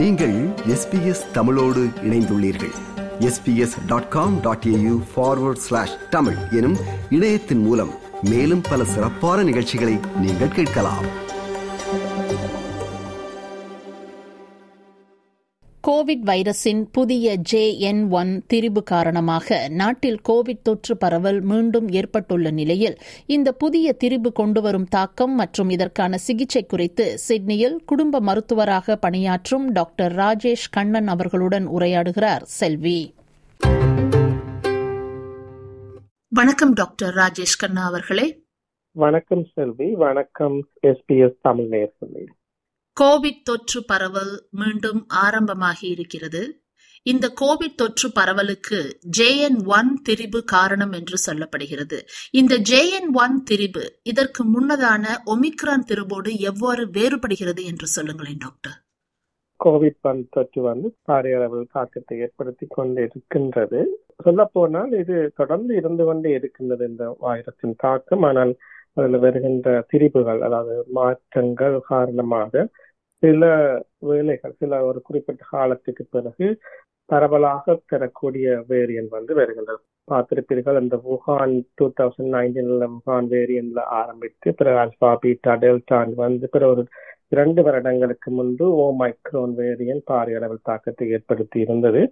நீங்கள் எஸ்பிஎஸ் தமிழோடு இணைந்துள்ளீர்கள். SBS dot com dot AU forward slash Tamil எனும் இணையத்தின் மூலம் மேலும் பல சிறப்பான நிகழ்ச்சிகளை நீங்கள் கேட்கலாம். கோவிட் வைரஸின் புதிய ஜே என் ஒன் திரிபு காரணமாக நாட்டில் கோவிட் தொற்று பரவல் மீண்டும் ஏற்பட்டுள்ள நிலையில் இந்த புதிய திரிபு கொண்டுவரும் தாக்கம் மற்றும் இதற்கான சிகிச்சை குறித்து சிட்னியில் குடும்ப மருத்துவராக பணியாற்றும் டாக்டர் ராஜேஷ் கண்ணன் அவர்களுடன் உரையாடுகிறார் செல்வி. வணக்கம் டாக்டர் ராஜேஷ் கண்ணா அவர்களே. வணக்கம் செல்வி. வணக்கம் எஸ்பிஎஸ் தமிழ் நேர்களே கோவிட் தொற்று பரவல் மீண்டும் ஆரம்பமாகி இருக்கிறது. இந்த கோவிட் தொற்று பரவலுக்கு ஜேஎன் ஒன் திரிபு காரணம் என்று சொல்லப்படுகிறது. இந்த ஜேஎன் ஒன் திரிபு இதற்கு முன்னதான ஒமிக்ரான் திரிபோடு எவ்வாறு வேறுபடுகிறது என்று சொல்லுங்களேன் டாக்டர். கோவிட் ஒன் தொற்று வந்து பாரிய அளவில் தாக்கத்தை ஏற்படுத்தி கொண்டு இருக்கின்றது சொல்ல போனால் இது தொடர்ந்து இருந்து கொண்டே இருக்கின்றது இந்த வைரஸின் தாக்கம். ஆனால் அதில் வருகின்ற திரிபுகள் அதாவது மாற்றங்கள் காரணமாக சில வேலைகள் சில ஒரு குறிப்பிட்ட காலத்துக்கு பிறகு பரவலாக பெறக்கூடிய வேரியன்ட் வந்து வருகின்றது. பார்த்திருப்பீர்கள் அந்த வுஹான் டூ தௌசண்ட் நைன்டீன்ல வுஹான் வேரியன்ட்ல ஆரம்பித்து பிறகு அல்பா பீட்டா டெல்டான் வந்து பிறகு ஒரு இரண்டு வருடங்களுக்கு முன்பு ஓ மைக்ரோன் வேரியன்ட் பாரிய அளவில் தாக்கத்தை ஏற்படுத்தி இருந்தது.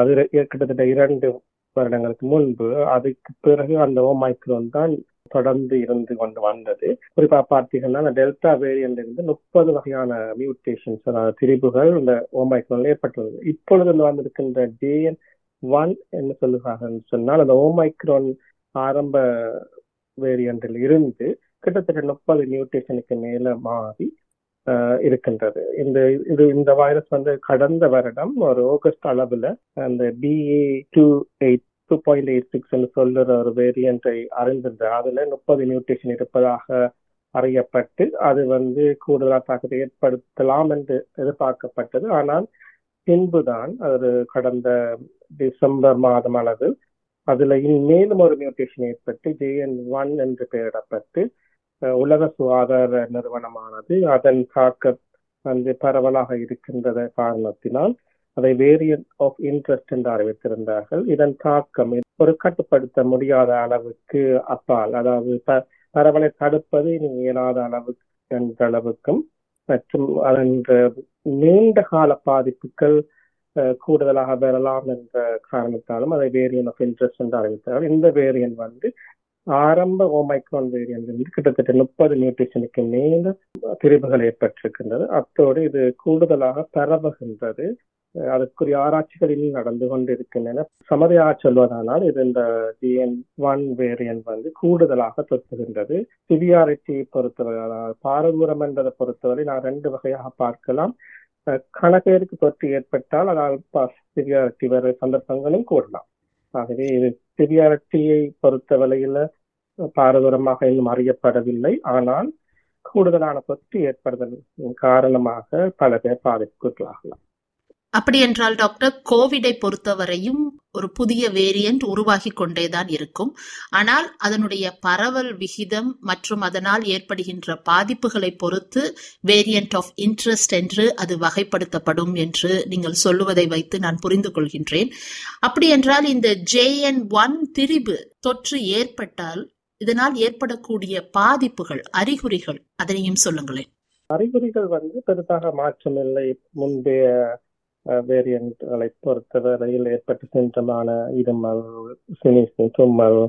அது கிட்டத்தட்ட இரண்டு வருடங்களுக்கு முன்பு அதுக்கு பிறகு அந்த ஓ மைக்ரோன் தான் தொடர்ந்து இருந்து கொண்டு வந்தது. குறிப்பா பார்த்தீங்கன்னா அந்த டெல்டா வேரியன்ட் இருந்து முப்பது வகையான மியூட்டேஷன்ஸ் அதாவது திரிபுகள் இந்த ஓமைக்ரோன்ல ஏற்பட்டுள்ளது. இப்பொழுது வந்திருக்கின்ற ஜேஎன் ஒன் என்ன சொல்லுகிறார்கள் சொன்னால் அந்த ஓமைக்ரோன் ஆரம்ப வேரியண்டில் இருந்து கிட்டத்தட்ட முப்பது மியூட்டேஷனுக்கு மேல மாறி இருக்கின்றது. இந்த இது இந்த வைரஸ் வந்து கடந்த வருடம் ஒரு ஆகஸ்ட் அளவுல அந்த BA two eight two point eight six சொல்லுற ஒரு வேரியண்டை அறிந்திருந்தது அதுல முப்பது மியூட்டேஷன் இருப்பதாக அறியப்பட்டு அது வந்து கூடுதலாக தாக்கத்தை ஏற்படுத்தலாம் என்று எதிர்பார்க்கப்பட்டது. ஆனால் பின்புதான் ஒரு கடந்த டிசம்பர் மாதம் அளவு அதுல மேலும் ஒரு மியூட்டேஷன் ஏற்பட்டு ஜேஎன் ஒன் என்று பெயரிடப்பட்டு உலக சுகாதார நிறுவனமானது அதன் தாக்கம் வந்து பரவலாக இருக்கின்றத காரணத்தினால் அதை வேரியன்ட் ஆஃப் இன்ட்ரெஸ்ட் என்று அறிவித்திருந்தார்கள். இதன் தாக்கம் ஒரு கட்டுப்படுத்த முடியாத அளவுக்கு அப்பால் அதாவது பரவலை தடுப்பது இயலாத அளவுக்கு என்ற அளவுக்கும் மற்றும் அதன் நீண்ட கால பாதிப்புகள் கூடுதலாக வரலாம் என்ற காரணத்தாலும் அதை வேரியன்ட் ஆஃப் இன்ட்ரெஸ்ட் என்று அறிவித்தார்கள். இந்த வேரியன்ட் வந்து ஆரம்ப ஓமைக்ரான் வேரியன்ட் வந்து கிட்டத்தட்ட முப்பது நியூட்ரிஷனுக்கு மேல பிரிவுகள் ஏற்பட்டிருக்கின்றது அத்தோடு இது கூடுதலாக பரவுகின்றது. அதற்குரிய ஆராய்ச்சிகளில் நடந்து கொண்டிருக்கின்றன. சமதையாக சொல்வதானால் இது இந்த ஜிஎன் ஒன் வேரியன்ட் வந்து கூடுதலாக தொற்றுகின்றது. சிவியாரிட்டியை பொறுத்தவரை பாரதூரம் என்பதை பொறுத்தவரை நான் ரெண்டு வகையாக பார்க்கலாம். கணக்கேருக்கு தொற்று ஏற்பட்டால் அதனால் சிவியாரிட்டி வர சந்தர்ப்பங்களும் கூடலாம் ஆகவே இது சிவியாரிட்டியை பொறுத்தவரையில பாரதூரமாக இன்னும் அறியப்படவில்லை. ஆனால் கூடுதலான தொற்று ஏற்படுதல் காரணமாக பல பேர் பாதிப்புக்குள்ளாகலாம். அப்படி என்றால் டாக்டர் கோவிடை பொறுத்தவரையும் ஒரு புதிய வேரியன்ட் உருவாகி கொண்டேதான் இருக்கும். ஆனால் அதனுடைய பரவல் விகிதம் மற்றும் அதனால் ஏற்படுகின்ற பாதிப்புகளை பொறுத்து வேரியன்ட் ஆஃப் இன்ட்ரெஸ்ட் என்று அது வகைப்படுத்தப்படும் என்று நீங்கள் சொல்லுவதை வைத்து நான் புரிந்து கொள்கின்றேன். அப்படி என்றால் இந்த ஜேஎன் ஒன் திரிபு தொற்று ஏற்பட்டால் இதனால் ஏற்படக்கூடிய பாதிப்புகள் அறிகுறிகள் அதனையும் சொல்லுங்களேன். அறிகுறிகள் வந்து பெருசாக மாற்றம் இல்லை. முந்தைய வேரியண்ட்களை பொறுத்தவரையில் ஏற்பட்ட சின்றமான இருமல் சினிசு தும்மல்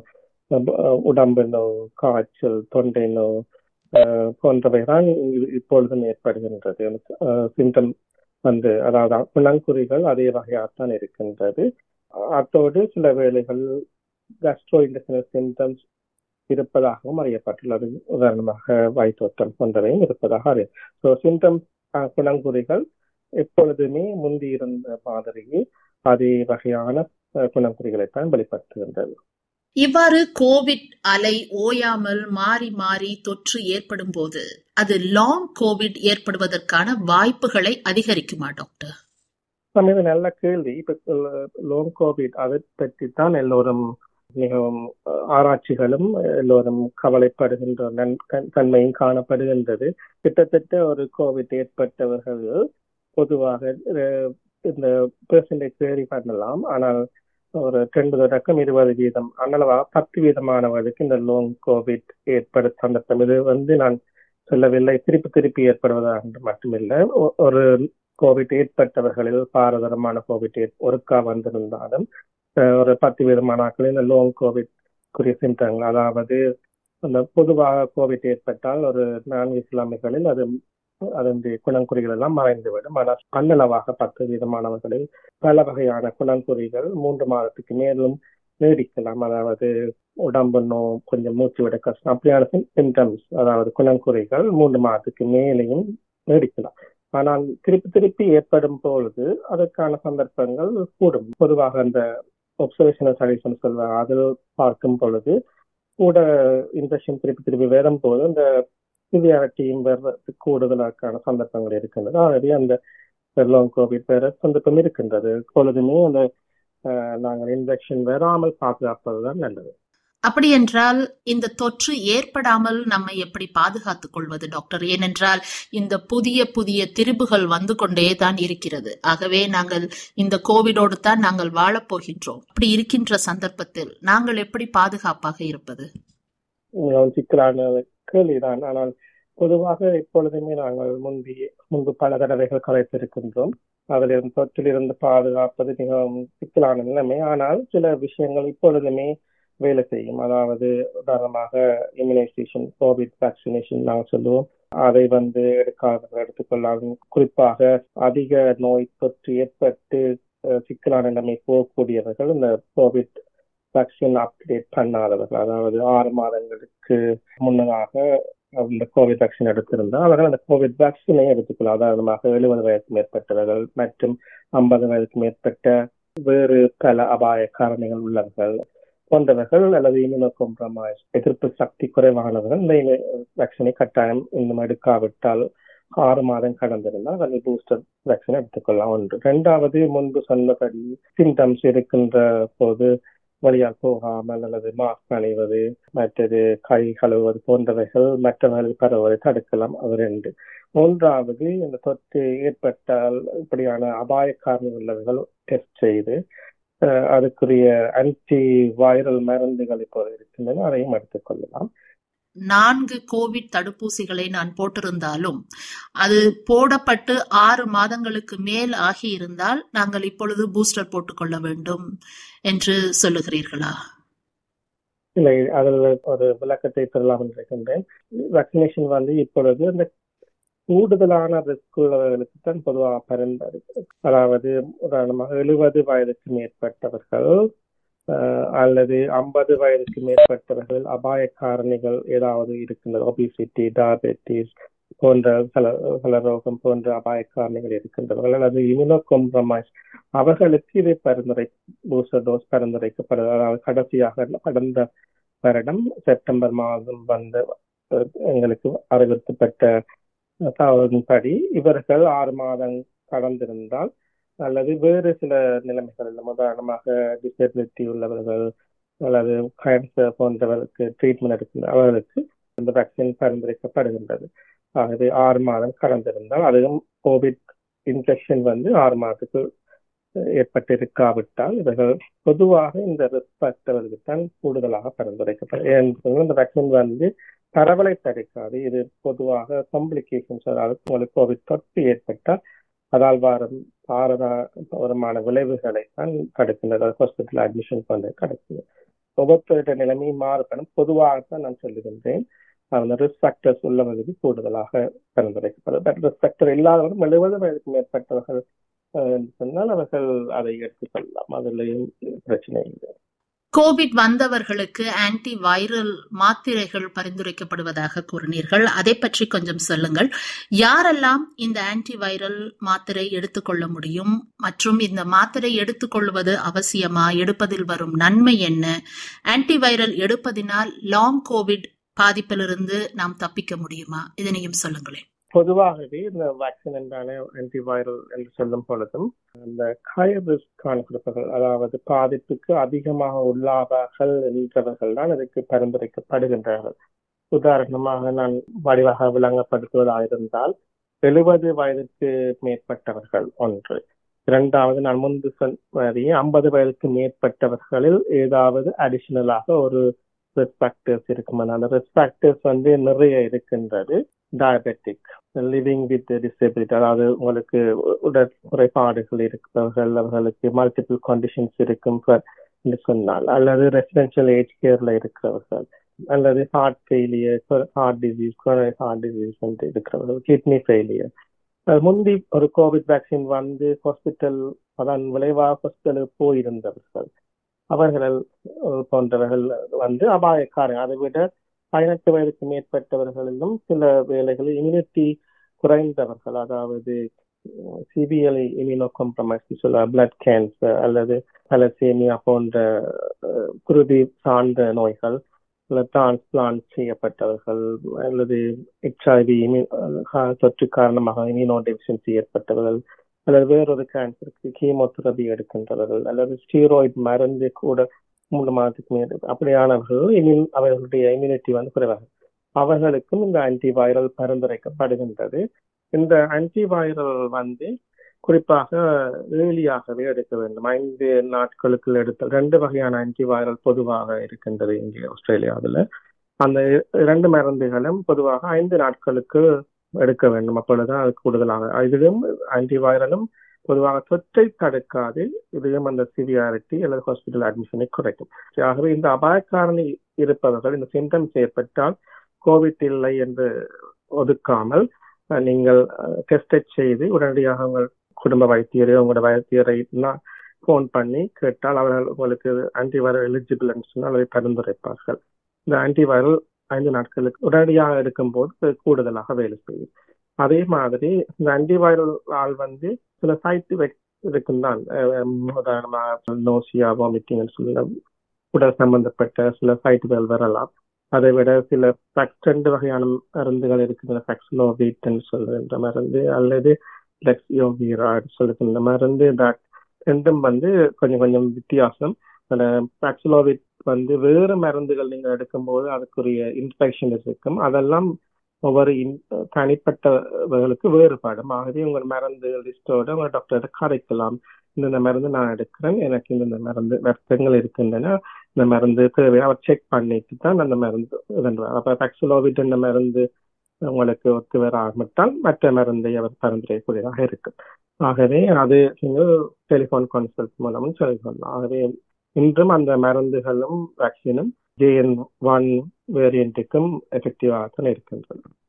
உடம்பு நோய் காய்ச்சல் தொண்டை நோய் போன்றவை தான் இப்பொழுதும் ஏற்படுகின்றது. சிம்டம் வந்து அதாவது புலங்குறிகள் அதே வகையாகத்தான் இருக்கின்றது. அத்தோடு சில வேளைகள் கஸ்ட்ரோ இண்டஸ்ட்ரியல் சிம்டம்ஸ் இருப்பதாகவும் அறியப்பட்டுள்ளது. உதாரணமாக வயிற்றுத்தல் போன்றவையும் இருப்பதாக அறிய ஸோ சிம்டம் புலங்குறிகள் எப்பொழுதுமே முந்தி இருந்த மாதிரியே அதே வகையான குணங்குறிகளைத்தான் வெளிப்படுத்துகின்றது. இவ்வாறு கோவிட் அலை ஓயாமல் மாறி மாறி தொற்று ஏற்படும் போது அது லாங் கோவிட் ஏற்படுவதற்கான வாய்ப்புகளை அதிகரிக்குமா டாக்டர் இது நல்ல கேள்வி. இப்ப லாங் கோவிட் அதை பற்றி தான் எல்லோரும் மிகவும் ஆராய்ச்சிகளும் எல்லோரும் கவலைப்படுகின்ற தன்மையும் காணப்படுகின்றது. கிட்டத்தட்ட ஒரு கோவிட் ஏற்பட்டவர்கள் பொதுவாக இந்த பெர்சன்டேஜ் வேரி பண்ணலாம். ஆனால் ஒரு ரெண்டு தொடக்கம் இருபது வீதம் அன்னளவாக பத்து வீதமானவர்களுக்கு இந்த லோங் கோவிட் ஏற்படும் சந்தர்ப்பம் இது வந்து நான் சொல்லவில்லை. திருப்பி திருப்பி ஏற்படுவதாக என்று மட்டுமில்லை ஒரு கோவிட் ஏற்பட்டவர்களில் பாரதரமான கோவிட் ஒருக்கா வந்திருந்தாலும் ஒரு பத்து விதமான ஆட்கள் இந்த லோங் கோவிட் குறிய சிம்டங்கள் அதாவது அந்த பொதுவாக கோவிட் ஏற்பட்டால் ஒரு நான்கு இஸ்லாமிகளில் அது அதனுடைய குணங்குறிகள் எல்லாம் மறைந்துவிடும் ஆனால் பல்லளவாக பத்து விதமானவர்களில் பல வகையான குணங்குறிகள் மூன்று மாதத்துக்கு மேலும் நீடிக்கலாம். அதாவது உடம்பு நோ கொஞ்சம் மூச்சு விட கஷ்டம் அப்படியான சிம்டம்ஸ் அதாவது குணங்குறிகள் மூன்று மாதத்துக்கு மேலேயும் நீடிக்கலாம். ஆனால் திருப்பி திருப்பி ஏற்படும் பொழுது அதற்கான சந்தர்ப்பங்கள் கூடும். பொதுவாக அந்த ஒப்சர்வேஷனல் ஸ்டடிஸ் சொல்வாங்க அதில் பார்க்கும் பொழுது கூட இன்ஃபெக்ஷன் திருப்பி திருப்பி வரும் போது இந்த சிவியாரிட்டியும் வர்றதுக்கு கூடுதலாக்கான சந்தர்ப்பங்கள் இருக்கின்றது. ஆல்ரெடி அந்த லாங் கோவிட் வேற சந்தர்ப்பம் இருக்கின்றது. எப்பொழுதுமே அந்த நாங்கள் இன்ஃபெக்ஷன் வராமல் பாதுகாப்பதுதான் நல்லது. அப்படி என்றால் இந்த தொற்று ஏற்படாமல் நம்மை எப்படி பாதுகாத்துக் கொள்வது டாக்டர்? ஏனென்றால் இந்த புதிய புதிய திரிபுகள் வந்து கொண்டே தான் இருக்கிறது. ஆகவே நாங்கள் இந்த கோவிடோடு தான் நாங்கள் வாழப்போகின்றோம் அப்படி இருக்கின்ற சந்தர்ப்பத்தில் நாங்கள் எப்படி பாதுகாப்பாக இருப்பது? சிக்கலான கேள்விதான். ஆனால் பொதுவாக இப்பொழுதுமே நாங்கள் முன்பி முன்பு பல தடவைகள் கலைத்திருக்கின்றோம் அதிலிருந்து தொற்றிலிருந்து பாதுகாப்பது மிகவும் சிக்கலான நிலைமை. ஆனால் சில விஷயங்கள் இப்பொழுதுமே வேலை செய்யும். அதாவது உதாரணமாக இம்யூனைசேஷன் கோவிட் வேக்சினேஷன் நாங்கள் சொல்லுவோம். அதை வந்து எடுக்காதவர்கள் எடுத்துக்கொள்ளாமல் குறிப்பாக அதிக நோய் தொற்று ஏற்பட்டு சிக்கலான நிலைமை போகக்கூடியவர்கள் இந்த கோவிட் வேக்சின் அப்டேட் பண்ணாதவர்கள் அதாவது ஆறு மாதங்களுக்கு முன்னதாக இந்த கோவிட் வேக்சின் எடுத்திருந்தால் அவர்கள் அந்த கோவிட் வேக்சினை எடுத்துக்கலாம் உதாரணமாக எழுபது வயதுக்கு மேற்பட்டவர்கள் மற்றும் ஐம்பது வயதுக்கு மேற்பட்ட வேறு பல அபாய காரணிகள் உள்ளவர்கள் போன்றவர்கள் அல்லது இம்யூனோ காம்ப்ரமைஸ் எதிர்ப்பு சக்தி குறைவானவர்கள் இந்த வேக்சினை கட்டாயம் இன்னும் எடுக்காவிட்டால் ஆறு மாதம் கடந்திருந்தால் அதில் பூஸ்டர் வேக்சினை எடுத்துக்கொள்ளலாம். ஒன்று. ரெண்டாவது முன்பு சொன்னபடி சிம்டம்ஸ் இருக்கின்ற போது வழியால் போகாமல் அல்லது மாஸ்க் அணிவது மற்றது கை கழுவுவது போன்றவைகள் மற்றவர்கள் பரவுவதை தடுக்கலாம். அது ரெண்டு. மூன்றாவது இந்த தொற்று ஏற்பட்டால் இப்படியான அபாய காரணம் உள்ளவர்கள் டெஸ்ட் செய்து அதுக்குரிய ஆன்டி வைரல் மருந்துகள் இப்போது இருக்கின்றன அதையும் எடுத்துக்கொள்ளலாம் நான்கு கோவிட் தடுப்பூசிகளை நான் போட்டிருந்தாலும் அது போடப்பட்டு ஆறு மாதங்களுக்கு மேல் ஆகி இருந்தால் நாங்கள் இப்பொழுது பூஸ்டர் போட்டுக்கொள்ள வேண்டும் என்று சொல்லுகிறீர்களா? இல்லை அதில் ஒரு விளக்கத்தை பெறலாம் இருக்கின்றேன் வேக்சினேஷன் வந்து இப்பொழுது இந்த கூடுதலான ரிஸ்க் உள்ளவர்களுக்கு தான் பொதுவாக பரிந்துரை அதாவது உதாரணமாக எழுபது வயதுக்கு மேற்பட்டவர்கள் அல்லது ஐம்பது வயதுக்கு மேற்பட்டவர்கள் அபாய காரணிகள் ஏதாவது இருக்கின்றது ஒபிசிட்டி டயபெட்டிஸ் போன்ற சில சில ரோகம் போன்ற அபாய காரணிகள் இருக்கின்றவர்கள் அல்லது இம்யூனோ காம்ப்ரமைஸ் அவர்களுக்கு இது பரிந்துரை பூஸ்டர் டோஸ் பரிந்துரைக்கப்படுது. அதாவது கடைசியாக கடந்த வருடம் செப்டம்பர் மாதம் வந்த எங்களுக்கு அறிவுறுத்தப்பட்ட தகவலின்படி இவர்கள் ஆறு மாதம் கடந்திருந்தால் அல்லது வேறு சில நிலைமைகள் உதாரணமாக டிசபிலிட்டி உள்ளவர்கள் அல்லது கேன்சர் போன்றவர்களுக்கு ட்ரீட்மெண்ட் எடுக்கின்ற அவர்களுக்கு இந்த வேக்சின் பரிந்துரைக்கப்படுகின்றது. ஆகவே ஆறு மாதம் கடந்திருந்தால் அதுவும் கோவிட் இன்ஃபெக்ஷன் வந்து ஆறு மாதத்துக்கு ஏற்பட்டிருக்காவிட்டால் இவர்கள் பொதுவாக இந்த ரிஸ்க் ஃபேக்டர்களுக்கு தான் கூடுதலாக பரிந்துரைக்கப்படும். இந்த வேக்சின் வந்து பரவலை தடுக்காது. இது பொதுவாக காம்ப்ளிகேஷன்ஸ் அதாவது உங்களுக்கு கோவிட் தொற்று ஏற்பட்டால் அதால் வாரம் பாரதமான விளைவுகளை தான் தடுக்கின்றது ஹாஸ்பிட்டல் அட்மிஷன் வந்து கிடைக்குது ஒவ்வொருத்தருடைய நிலைமையும் மாறுபடும். பொதுவாகத்தான் நான் சொல்லுகின்றேன். அந்த ரிஸ்க் ஃபேக்டர்ஸ் உள்ளவர்களுக்கு கூடுதலாக பரிந்துரைக்கப்படுது. பட் ரிஸ்க் ஃபேக்டர் இல்லாதவரும் எழுபது வயதுக்கு மேற்பட்டவர்கள் சொன்னால் அவர்கள் அதை எடுத்துக்கொள்ளலாம். அதுலேயும் பிரச்சனை இல்லை. கோவிட் வந்தவர்களுக்கு ஆன்டி வைரல் மாத்திரைகள் பரிந்துரைக்கப்படுவதாக கூறினீர்கள். அதை பற்றி கொஞ்சம் சொல்லுங்கள். யாரெல்லாம் இந்த ஆன்டி வைரல் மாத்திரை எடுத்துக்கொள்ள முடியும்? மற்றும் இந்த மாத்திரை எடுத்துக்கொள்வது அவசியமா? எடுப்பதில் வரும் நன்மை என்ன? ஆன்டி வைரல் எடுப்பதினால் லாங் கோவிட் பாதிப்பிலிருந்து நாம் தப்பிக்க முடியுமா? இதனையும் சொல்லுங்களேன். பொதுவாகவே இந்த வேக்சின் என்றான ஆன்டிவைரல் என்று சொல்லும் பொழுதும் அந்த ஹை கொடுப்பவர்கள் அதாவது பாதிப்புக்கு அதிகமாக உள்ளாவார்கள் என்றவர்கள் தான் இதற்கு பரிந்துரைக்கப்படுகின்றார்கள். உதாரணமாக நான் வடிவாக விளங்கப்படுத்துவதாக இருந்தால் எழுபது வயதுக்கு மேற்பட்டவர்கள் ஒன்று இரண்டாவது நான் முன்பு சொன்னபடி ஐம்பது வயதுக்கு மேற்பட்டவர்களில் ஏதாவது அடிஷனலாக ஒரு ரிஸ்க் ஃபேக்டர்ஸ் அந்த ரிஸ்க் வந்து நிறைய இருக்கின்றது. டயபெட்டிக் லிவிங் வித் டிசபிலிட்டி அதாவது உங்களுக்கு உடல் குறைபாடுகள் இருக்கிறவர்கள் அவர்களுக்கு மல்டிபிள் கண்டிஷன்ஸ் இருக்கும் சொன்னால் அல்லது ரெசிடென்ஷியல் ஏஜ் கேர்ல இருக்கிறவர்கள் அல்லது heart failure heart disease heart disease வந்து இருக்கிறவர்கள் கிட்னி ஃபெயிலியர் முந்தி ஒரு கோவிட் வேக்சின் வந்து ஹாஸ்பிட்டல் அதன் விளைவாக ஹாஸ்பிட்டலுக்கு போயிருந்தவர்கள் அவர்கள் போன்றவர்கள் வந்து அபாயக்காரங்க அதை விட பதினெட்டு வயதுக்கு மேற்பட்டவர்களிலும் சில வேலைகளில் இம்யூனிட்டி குறைந்தவர்கள் அதாவது சிபிஎல் இம்யூனோ காம்ப்ரமைஸ் சொல்ல பிளட் கேன்சர் அல்லது அலசேமியா போன்ற குருதி சார்ந்த நோய்கள் டிரான்ஸ்பிளான்ட் செய்யப்பட்டவர்கள் அல்லது ஹெச்ஐவி தொற்று காரணமாக இம்யூனோ டெபிஷியன்சி ஏற்பட்டவர்கள் அல்லது வேறொரு கேன்சருக்கு கீமோதெரபி எடுக்கின்றவர்கள் அல்லது ஸ்டீராய்டு மருந்து கூட மூன்று மாதத்துக்கு மேல் அப்படியானவர்கள் இம்யூன் அவர்களுடைய இம்யூனிட்டி வந்து குறைவாக அவர்களுக்கும் இந்த ஆன்டிவைரல் பரிந்துரைக்கப்படுகின்றது. இந்த ஆன்டிவைரல் வந்து குறிப்பாக ஏழியாகவே எடுக்க வேண்டும். ஐந்து நாட்களுக்கு எடுத்த ரெண்டு வகையான ஆன்டிவைரல் பொதுவாக இருக்கின்றது இங்கே ஆஸ்திரேலியாவில். அந்த இரண்டு மருந்துகளும் பொதுவாக ஐந்து நாட்களுக்கு எடுக்க வேண்டும். அப்பொழுதுதான் அது கூடுதலாக. இதிலும் ஆன்டிவைரலும் பொதுவாக தொற்றை தடுக்காது இதையும் அந்த சிவியாரிட்டி அல்லது ஹாஸ்பிட்டல் அட்மிஷனை குறைக்கும். ஆகவே இந்த அபாயக்காரணி இருப்பவர்கள் இந்த சிம்டம்ஸ் ஏற்பட்டால் கோவிட் இல்லை என்று ஒதுக்காமல் நீங்கள் டெஸ்டை செய்து உடனடியாக உங்கள் குடும்ப வைத்தியரை உங்களோட வைத்தியரை ஃபோன் பண்ணி கேட்டால் அவர்கள் உங்களுக்கு ஆன்டிவைரல் எலிஜிபிள் என்று சொன்னால் அதை பரிந்துரைப்பார்கள். இந்த ஆன்டிவைரல் ஐந்து நாட்களுக்கு உடனடியாக எடுக்கும் போது கூடுதலாக வேலை செய்யும். அதே மாதிரி இந்த ஆன்டிவைரல் ஆள் வந்து சில சைட் இருக்கும் தான் உதாரணமாக நோசியா வாமிட்டிங் சொல்ல உடல் சம்பந்தப்பட்ட சில சைட்டுகள் வரலாம். அதை விட சில ரெண்டு வகையான மருந்துகள் இருக்கின்றன ஃபெக்ஸ்லோவிட் சொல்லுகின்ற மருந்து அல்லது லெக்ஸியோவிராட் சொல்லுகின்ற மருந்து ரெண்டும் வந்து கொஞ்சம் கொஞ்சம் வித்தியாசம். ஃபெக்ஸ்லோவிட் வந்து வேறு மருந்துகள் நீங்கள் எடுக்கும்போது அதுக்குரிய இன்ஃபெக்ஷன் இருக்கும். அதெல்லாம் ஒவ்வொரு தனிப்பட்டவர்களுக்கு வேறுபாடும். ஆகவே உங்கள் மருந்து லிஸ்டோட உங்கள் டாக்டர்கிட்ட கரைக்கலாம். இந்தந்த மருந்து நான் எடுக்கிறேன். எனக்கு இந்தந்த மருந்து வருத்தங்கள் இருக்கின்றன. இந்த மருந்து தேவையா அவர் செக் பண்ணிட்டு தான் அந்த மருந்து இதன்றார் அப்ப பெக்சலோவிட் இந்த மருந்து உங்களுக்கு ஒத்து வராமட்டால் மற்ற மருந்தை அவர் பரிந்துரைக்கூடியதாக இருக்கு ஆகவே அது நீங்கள் டெலிஃபோன் கன்சல்ட் மூலமும் சொல்லலாம் ஆகவே இன்றும் அந்த மருந்துகளும் வேக்சினும் ஜேஎன் ஒன் வேரியண்ட்டுக்கும் எஃபெக்டிவாக தான்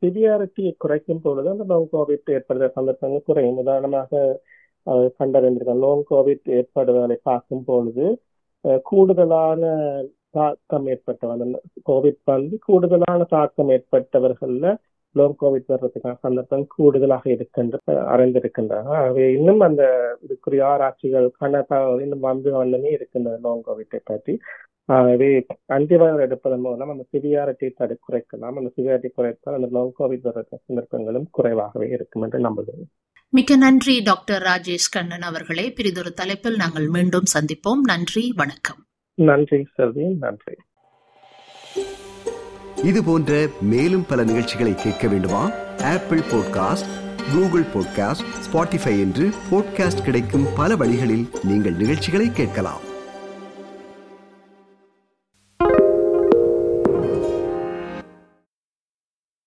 சிவியாரிட்டியை குறைக்கும் பொழுது அந்த லோங் கோவிட் ஏற்படுற சந்தர்ப்பங்கள் குறையும். உதாரணமாக கண்டறிந்திருக்கோம் லோங் கோவிட் ஏற்படுவதை பார்க்கும் பொழுது கூடுதலான தாக்கம் ஏற்பட்டவர்கள் கோவிட் வந்து கூடுதலான தாக்கம் ஏற்பட்டவர்கள்ல லோங் கோவிட் வர்றதுக்கான சந்தர்ப்பம் கூடுதலாக இருக்கின்ற அறிந்திருக்கின்றன ஆகவே இன்னும் அந்த இதுக்குரிய ஆராய்ச்சிகள் தகவல் இன்னும் வந்து வண்ணமே இருக்கின்ற லோங் கோவிட்டை பற்றி. ஆகவே ஆன்டிவைரல் எடுப்பதன் மூலம் அந்த சிவியாரிட்டி தடு குறைக்கலாம். அந்த சிவியாரிட்டி குறைத்தால் அந்த லோங் கோவிட் வர்ற சந்தர்ப்பங்களும் குறைவாகவே இருக்கும் என்று நம்புகிறேன் மிக்க நன்றி டாக்டர் ராஜேஷ் கண்ணன் அவர்களே. பிரிதொரு தலைப்பில் நாங்கள் மீண்டும் சந்திப்போம். நன்றி வணக்கம். நன்றி செல்வி. நன்றி. இது போன்ற மேலும் பல நிகழ்ச்சிகளை கேட்க வேண்டுமா? Apple podcast Google podcast Spotify என்று பாட்காஸ்ட் கிடைக்கும் பல வழிகளில் நீங்கள் நிகழ்ச்சிகளை கேட்கலாம்.